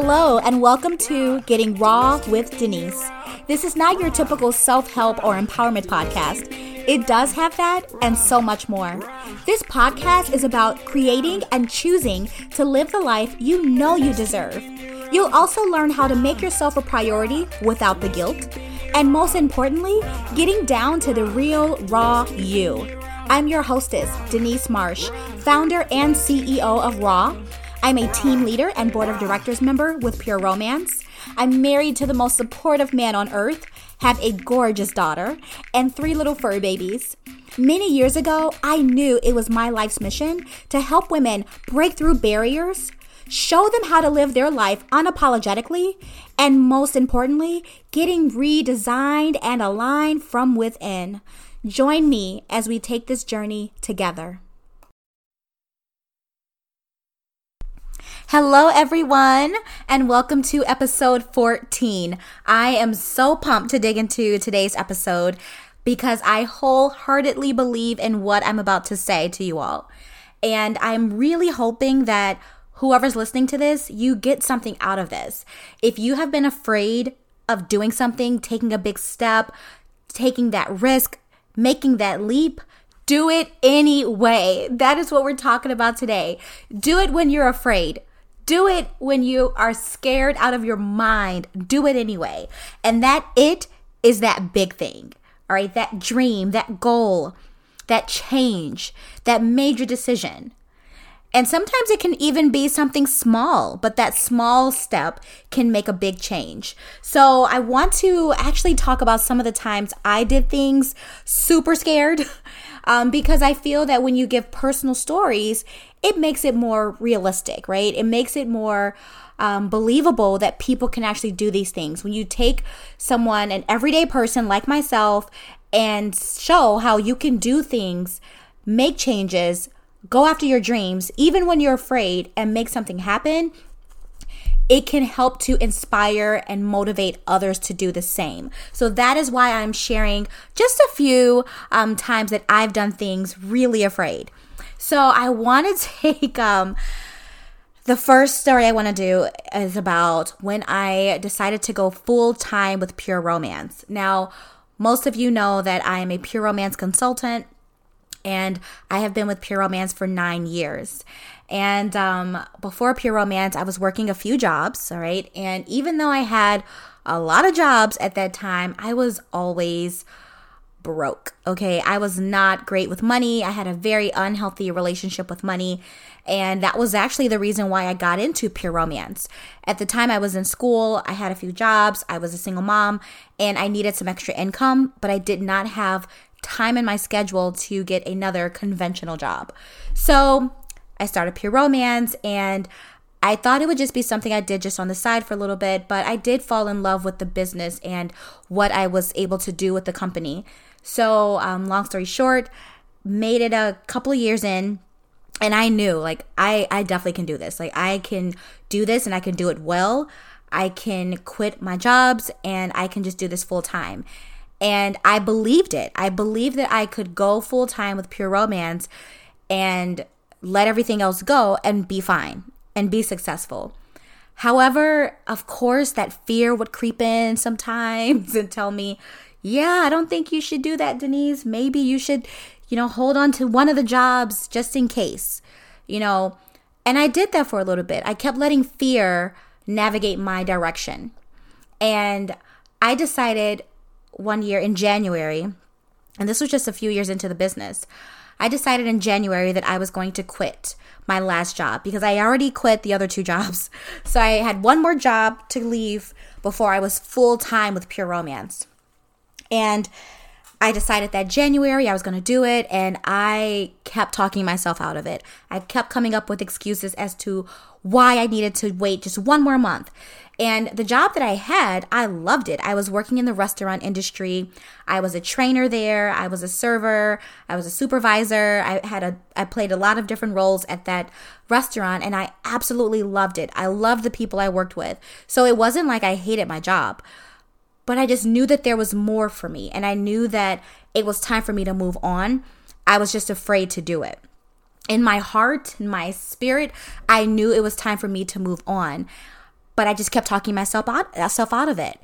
Hello, and welcome to Getting Raw with Denise. This is not your typical self help or empowerment podcast. It does have that and so much more. This podcast is about creating and choosing to live the life you know you deserve. You'll also learn how to make yourself a priority without the guilt. And most importantly, getting down to the real, raw you. I'm your hostess, Denise Marsh, founder and CEO of Raw. I'm a team leader and board of directors member with Pure Romance. I'm married to the most supportive man on earth, have a gorgeous daughter, and three little fur babies. Many years ago, I knew it was my life's mission to help women break through barriers, show them how to live their life unapologetically, and most importantly, getting redesigned and aligned from within. Join me as we take this journey together. Hello, everyone, and welcome to episode 14. I am so pumped to dig into today's episode because I wholeheartedly believe in what I'm about to say to you all. And I'm really hoping that whoever's listening to this, you get something out of this. If you have been afraid of doing something, taking a big step, taking that risk, making that leap, do it anyway. That is what we're talking about today. Do it when you're afraid. Do it when you are scared out of your mind. Do it anyway. And that it is that big thing. All right, that dream, that goal, that change, that major decision. And sometimes it can even be something small, but that small step can make a big change. So, I want to actually talk about some of the times I did things super scared um, because I feel that when you give personal stories, it makes it more realistic, right? It makes it more um, believable that people can actually do these things. When you take someone, an everyday person like myself, and show how you can do things, make changes, go after your dreams, even when you're afraid, and make something happen, it can help to inspire and motivate others to do the same. So that is why I'm sharing just a few um, times that I've done things really afraid. So I want to take um, the first story I want to do is about when I decided to go full time with Pure Romance. Now, most of you know that I am a Pure Romance consultant and I have been with Pure Romance for nine years. And um, before Pure Romance, I was working a few jobs, all right? And even though I had a lot of jobs at that time, I was always broke. Okay. I was not great with money. I had a very unhealthy relationship with money. And that was actually the reason why I got into pure romance. At the time I was in school, I had a few jobs, I was a single mom, and I needed some extra income, but I did not have time in my schedule to get another conventional job. So I started Pure Romance and I thought it would just be something I did just on the side for a little bit, but I did fall in love with the business and what I was able to do with the company. So, um, long story short, made it a couple of years in, and I knew like I I definitely can do this. Like I can do this and I can do it well. I can quit my jobs and I can just do this full time. And I believed it. I believed that I could go full time with Pure Romance and let everything else go and be fine and be successful. However, of course, that fear would creep in sometimes and tell me, yeah, I don't think you should do that, Denise. Maybe you should, you know, hold on to one of the jobs just in case, you know. And I did that for a little bit. I kept letting fear navigate my direction. And I decided one year in January, and this was just a few years into the business, I decided in January that I was going to quit my last job because I already quit the other two jobs. So I had one more job to leave before I was full time with Pure Romance. And I decided that January I was going to do it, and I kept talking myself out of it. I kept coming up with excuses as to why I needed to wait just one more month. And the job that I had, I loved it. I was working in the restaurant industry. I was a trainer there. I was a server. I was a supervisor. I had a I played a lot of different roles at that restaurant and I absolutely loved it. I loved the people I worked with. So it wasn't like I hated my job. But I just knew that there was more for me and I knew that it was time for me to move on. I was just afraid to do it. In my heart, in my spirit, I knew it was time for me to move on but I just kept talking myself out, myself out of it.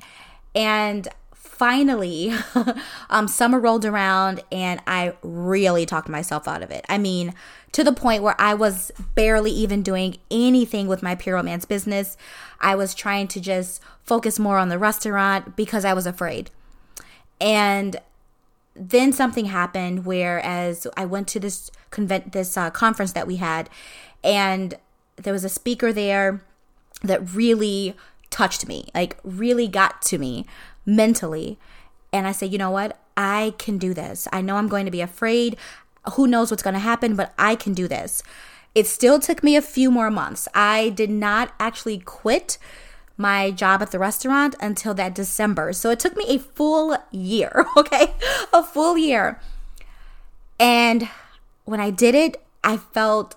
And finally, um, summer rolled around and I really talked myself out of it. I mean, to the point where I was barely even doing anything with my Pure Romance business. I was trying to just focus more on the restaurant because I was afraid. And then something happened whereas I went to this convent this uh, conference that we had and there was a speaker there that really touched me, like really got to me mentally. And I said, you know what? I can do this. I know I'm going to be afraid. Who knows what's going to happen, but I can do this. It still took me a few more months. I did not actually quit my job at the restaurant until that December. So it took me a full year, okay? A full year. And when I did it, I felt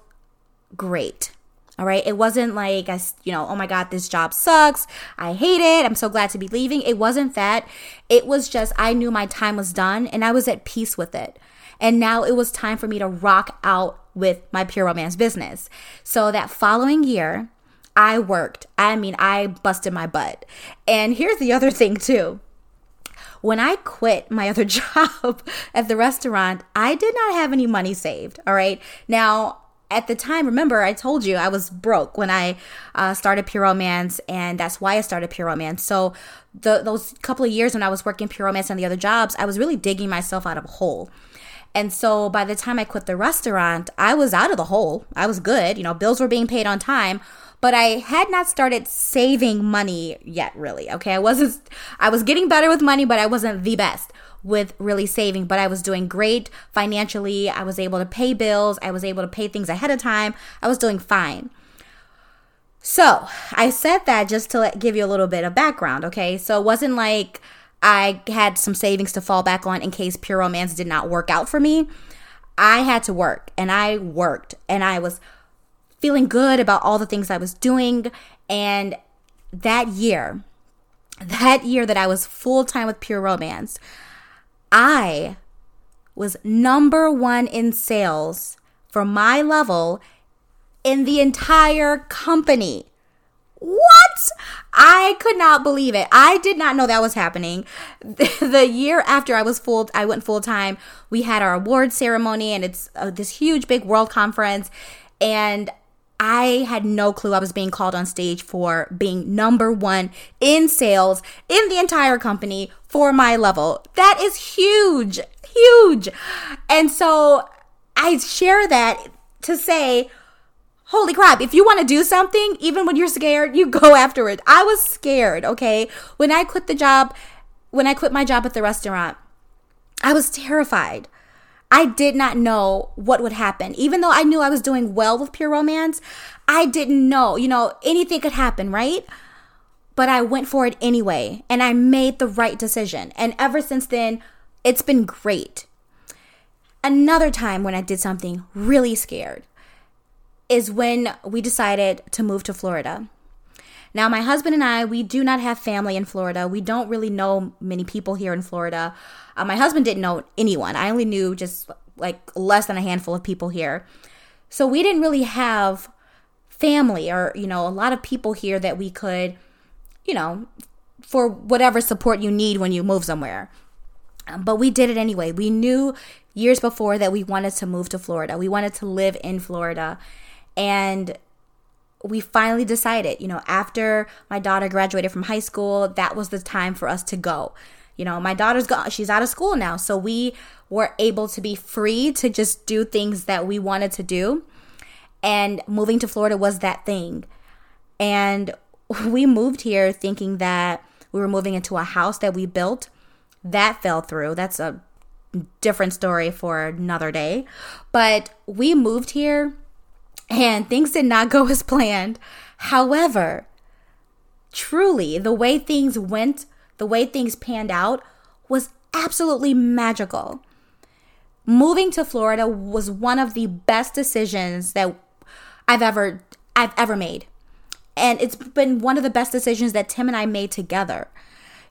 great. All right. It wasn't like, I, you know, oh my God, this job sucks. I hate it. I'm so glad to be leaving. It wasn't that. It was just, I knew my time was done and I was at peace with it. And now it was time for me to rock out with my Pure Romance business. So that following year, I worked. I mean, I busted my butt. And here's the other thing, too. When I quit my other job at the restaurant, I did not have any money saved. All right. Now, at the time, remember, I told you I was broke when I uh, started Pure Romance, and that's why I started Pure Romance. So, the, those couple of years when I was working Pure Romance and the other jobs, I was really digging myself out of a hole. And so, by the time I quit the restaurant, I was out of the hole. I was good. You know, bills were being paid on time, but I had not started saving money yet, really. Okay. I wasn't, I was getting better with money, but I wasn't the best with really saving, but I was doing great financially. I was able to pay bills, I was able to pay things ahead of time. I was doing fine. So, I said that just to give you a little bit of background, okay? So, it wasn't like I had some savings to fall back on in case Pure Romance did not work out for me. I had to work and I worked and I was feeling good about all the things I was doing. And that year, that year that I was full time with Pure Romance, I was number one in sales for my level in the entire company. What? I could not believe it. I did not know that was happening. The year after I was full, I went full time. We had our award ceremony, and it's uh, this huge, big world conference. And I had no clue I was being called on stage for being number one in sales in the entire company for my level. That is huge, huge. And so I share that to say, holy crap, if you want to do something, even when you're scared, you go after it. I was scared, okay? When I quit the job, when I quit my job at the restaurant, I was terrified. I did not know what would happen. Even though I knew I was doing well with Pure Romance, I didn't know. You know, anything could happen, right? But I went for it anyway, and I made the right decision. And ever since then, it's been great. Another time when I did something really scared is when we decided to move to Florida. Now, my husband and I, we do not have family in Florida. We don't really know many people here in Florida. Uh, my husband didn't know anyone. I only knew just like less than a handful of people here. So we didn't really have family or, you know, a lot of people here that we could, you know, for whatever support you need when you move somewhere. Um, but we did it anyway. We knew years before that we wanted to move to Florida. We wanted to live in Florida. And we finally decided, you know, after my daughter graduated from high school, that was the time for us to go. You know, my daughter's gone, she's out of school now. So we were able to be free to just do things that we wanted to do. And moving to Florida was that thing. And we moved here thinking that we were moving into a house that we built. That fell through. That's a different story for another day. But we moved here and things did not go as planned. However, truly, the way things went, the way things panned out was absolutely magical. Moving to Florida was one of the best decisions that I've ever I've ever made. And it's been one of the best decisions that Tim and I made together.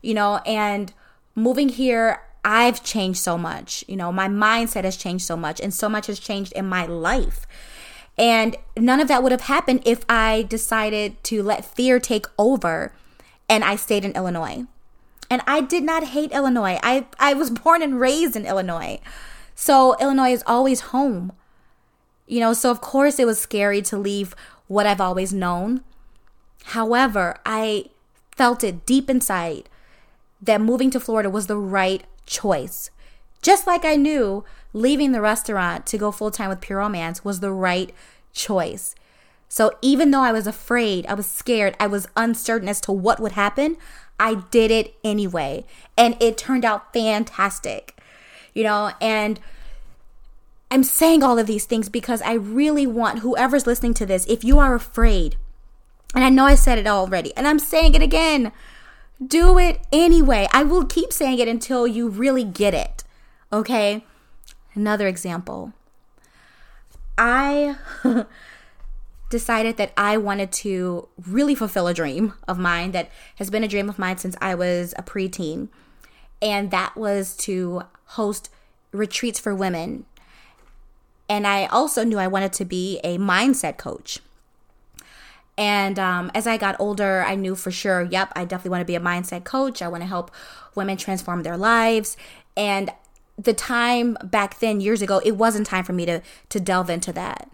You know, and moving here I've changed so much. You know, my mindset has changed so much and so much has changed in my life And none of that would have happened if I decided to let fear take over and I stayed in Illinois. And I did not hate Illinois. I, I was born and raised in Illinois. So Illinois is always home. You know, so of course it was scary to leave what I've always known. However, I felt it deep inside that moving to Florida was the right choice. Just like I knew leaving the restaurant to go full time with Pure Romance was the right choice. So even though I was afraid, I was scared, I was uncertain as to what would happen, I did it anyway. And it turned out fantastic. You know, and I'm saying all of these things because I really want whoever's listening to this, if you are afraid, and I know I said it already, and I'm saying it again, do it anyway. I will keep saying it until you really get it. Okay? Another example. I decided that I wanted to really fulfill a dream of mine that has been a dream of mine since I was a preteen. And that was to host retreats for women. And I also knew I wanted to be a mindset coach. And um, as I got older, I knew for sure, yep, I definitely want to be a mindset coach. I want to help women transform their lives. And the time back then, years ago, it wasn't time for me to, to delve into that.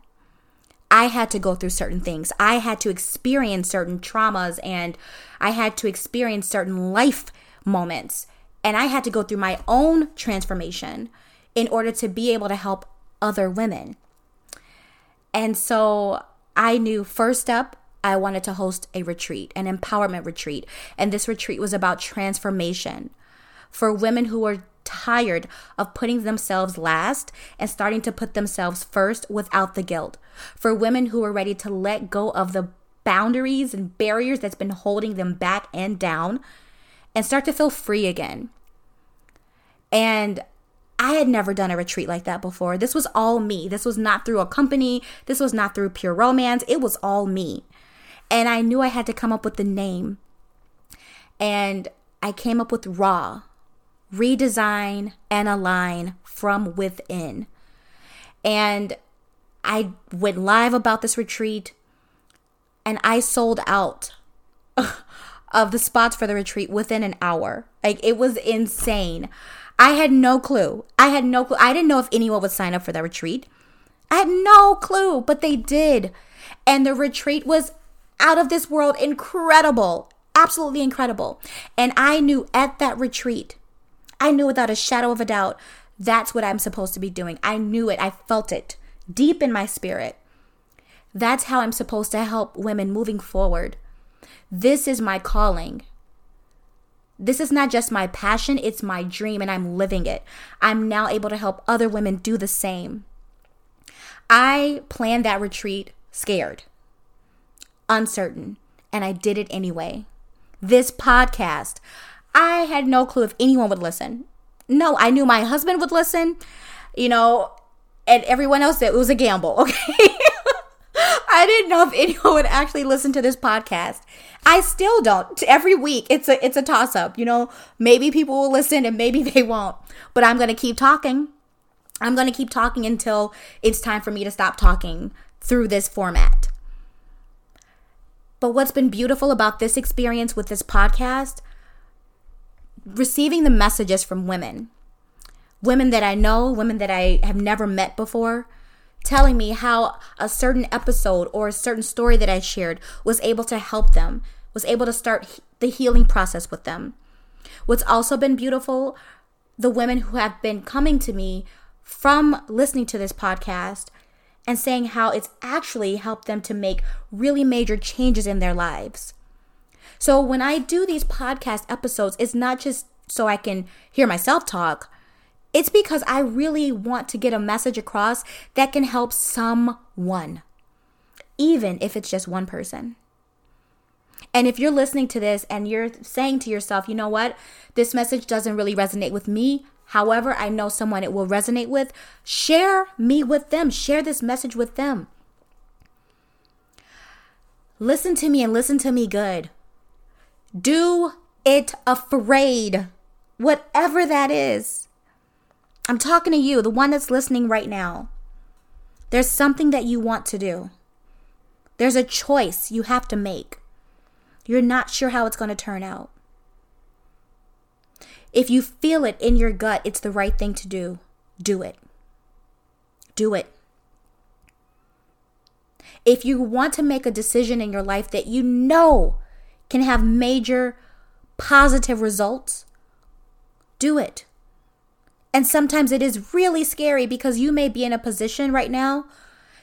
I had to go through certain things. I had to experience certain traumas and I had to experience certain life moments. And I had to go through my own transformation in order to be able to help other women. And so I knew first up, I wanted to host a retreat, an empowerment retreat. And this retreat was about transformation for women who were tired of putting themselves last and starting to put themselves first without the guilt. For women who are ready to let go of the boundaries and barriers that's been holding them back and down and start to feel free again. And I had never done a retreat like that before. This was all me. This was not through a company. This was not through pure romance. It was all me. And I knew I had to come up with the name. And I came up with Raw, redesign and align from within. And I went live about this retreat and I sold out of the spots for the retreat within an hour. Like it was insane. I had no clue. I had no clue. I didn't know if anyone would sign up for that retreat. I had no clue, but they did. And the retreat was out of this world incredible, absolutely incredible. And I knew at that retreat, I knew without a shadow of a doubt, that's what I'm supposed to be doing. I knew it, I felt it deep in my spirit. That's how I'm supposed to help women moving forward. This is my calling. This is not just my passion, it's my dream, and I'm living it. I'm now able to help other women do the same. I planned that retreat scared uncertain, and I did it anyway. This podcast, I had no clue if anyone would listen. No, I knew my husband would listen, you know, and everyone else that it was a gamble, okay? I didn't know if anyone would actually listen to this podcast. I still don't. Every week it's a it's a toss up, you know. Maybe people will listen and maybe they won't. But I'm going to keep talking. I'm going to keep talking until it's time for me to stop talking through this format. But what's been beautiful about this experience with this podcast, receiving the messages from women, women that I know, women that I have never met before, telling me how a certain episode or a certain story that I shared was able to help them, was able to start the healing process with them. What's also been beautiful, the women who have been coming to me from listening to this podcast and saying how it's actually helped them to make really major changes in their lives. So when I do these podcast episodes, it's not just so I can hear myself talk. It's because I really want to get a message across that can help someone, even if it's just one person. And if you're listening to this and you're saying to yourself, you know what, this message doesn't really resonate with me, However, I know someone it will resonate with. Share me with them. Share this message with them. Listen to me and listen to me good. Do it afraid, whatever that is. I'm talking to you, the one that's listening right now. There's something that you want to do. There's a choice you have to make. You're not sure how it's going to turn out. If you feel it in your gut, it's the right thing to do, do it. Do it. If you want to make a decision in your life that you know can have major positive results, do it. And sometimes it is really scary because you may be in a position right now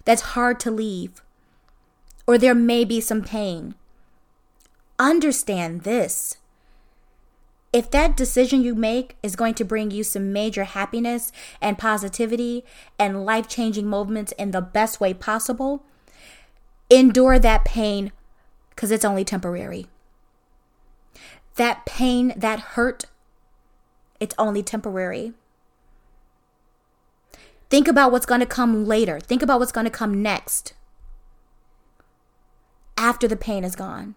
that's hard to leave, or there may be some pain. Understand this. If that decision you make is going to bring you some major happiness and positivity and life changing moments in the best way possible, endure that pain because it's only temporary. That pain, that hurt, it's only temporary. Think about what's going to come later. Think about what's going to come next. After the pain is gone.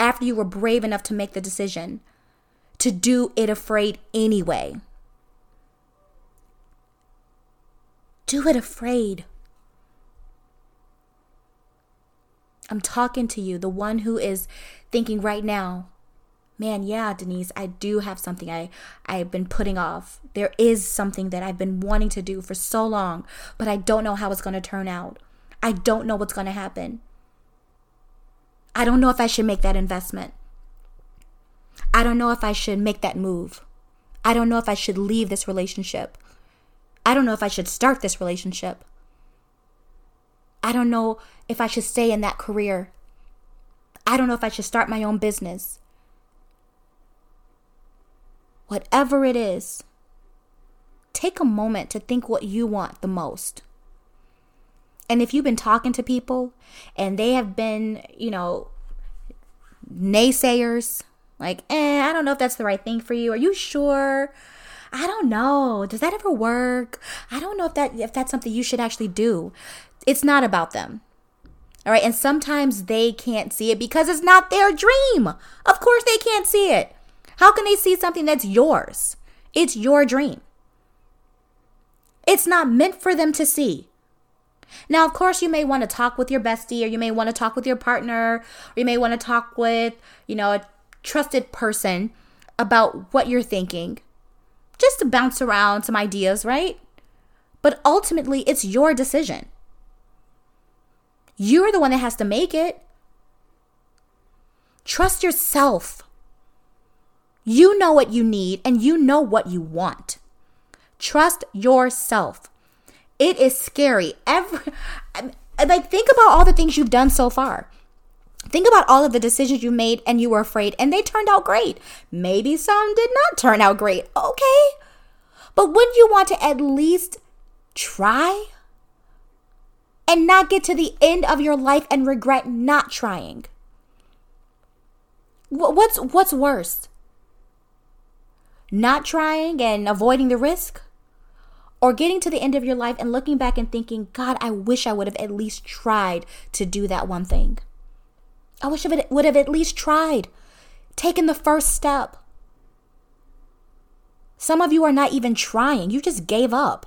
After you were brave enough to make the decision to do it afraid anyway. Do it afraid. I'm talking to you, the one who is thinking right now, man, yeah, Denise, I do have something I I've been putting off. There is something that I've been wanting to do for so long, but I don't know how it's going to turn out. I don't know what's going to happen. I don't know if I should make that investment. I don't know if I should make that move. I don't know if I should leave this relationship. I don't know if I should start this relationship. I don't know if I should stay in that career. I don't know if I should start my own business. Whatever it is, take a moment to think what you want the most. And if you've been talking to people and they have been, you know, naysayers, like, eh, I don't know if that's the right thing for you. Are you sure? I don't know. Does that ever work? I don't know if that if that's something you should actually do. It's not about them. All right. And sometimes they can't see it because it's not their dream. Of course, they can't see it. How can they see something that's yours? It's your dream. It's not meant for them to see. Now, of course, you may want to talk with your bestie, or you may want to talk with your partner, or you may want to talk with, you know, a trusted person about what you're thinking, just to bounce around some ideas, right? But ultimately, it's your decision. You're the one that has to make it. Trust yourself. You know what you need and you know what you want. Trust yourself. It is scary. Every like think about all the things you've done so far. Think about all of the decisions you made and you were afraid and they turned out great. Maybe some did not turn out great. Okay. But wouldn't you want to at least try? And not get to the end of your life and regret not trying? What's what's worse? Not trying and avoiding the risk? Or getting to the end of your life and looking back and thinking, God, I wish I would have at least tried to do that one thing. I wish I would have at least tried, taken the first step. Some of you are not even trying, you just gave up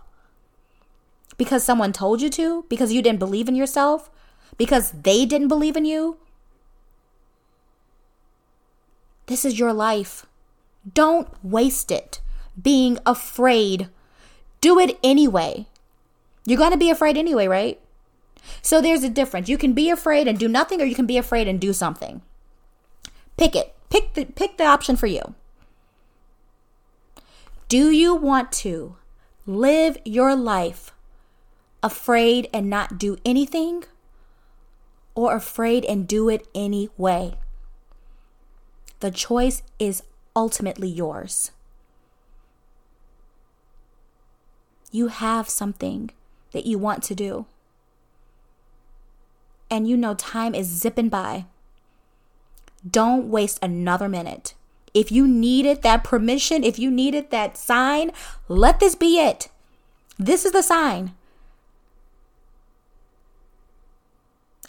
because someone told you to, because you didn't believe in yourself, because they didn't believe in you. This is your life. Don't waste it being afraid. Do it anyway. You're going to be afraid anyway, right? So there's a difference. You can be afraid and do nothing or you can be afraid and do something. Pick it. Pick the pick the option for you. Do you want to live your life afraid and not do anything, or afraid and do it anyway. The choice is ultimately yours. You have something that you want to do. And you know time is zipping by. Don't waste another minute. If you needed that permission, if you needed that sign, let this be it. This is the sign.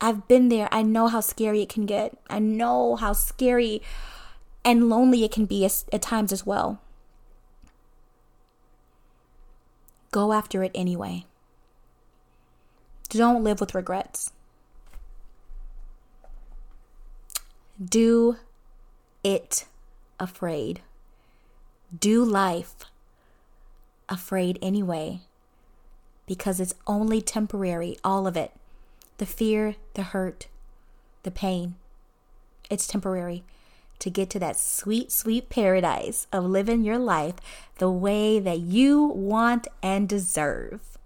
I've been there. I know how scary it can get. I know how scary and lonely it can be at times as well. Go after it anyway. Don't live with regrets. Do it afraid. Do life afraid anyway because it's only temporary, all of it. The fear, the hurt, the pain. It's temporary to get to that sweet, sweet paradise of living your life the way that you want and deserve.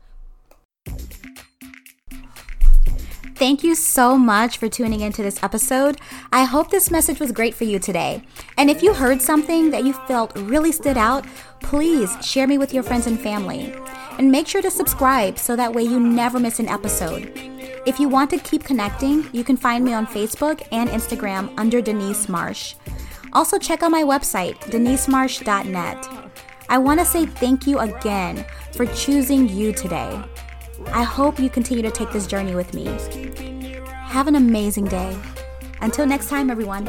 Thank you so much for tuning into this episode. I hope this message was great for you today. And if you heard something that you felt really stood out, please share me with your friends and family. And make sure to subscribe so that way you never miss an episode. If you want to keep connecting, you can find me on Facebook and Instagram under Denise Marsh. Also, check out my website, denisemarsh.net. I want to say thank you again for choosing you today. I hope you continue to take this journey with me. Have an amazing day. Until next time, everyone.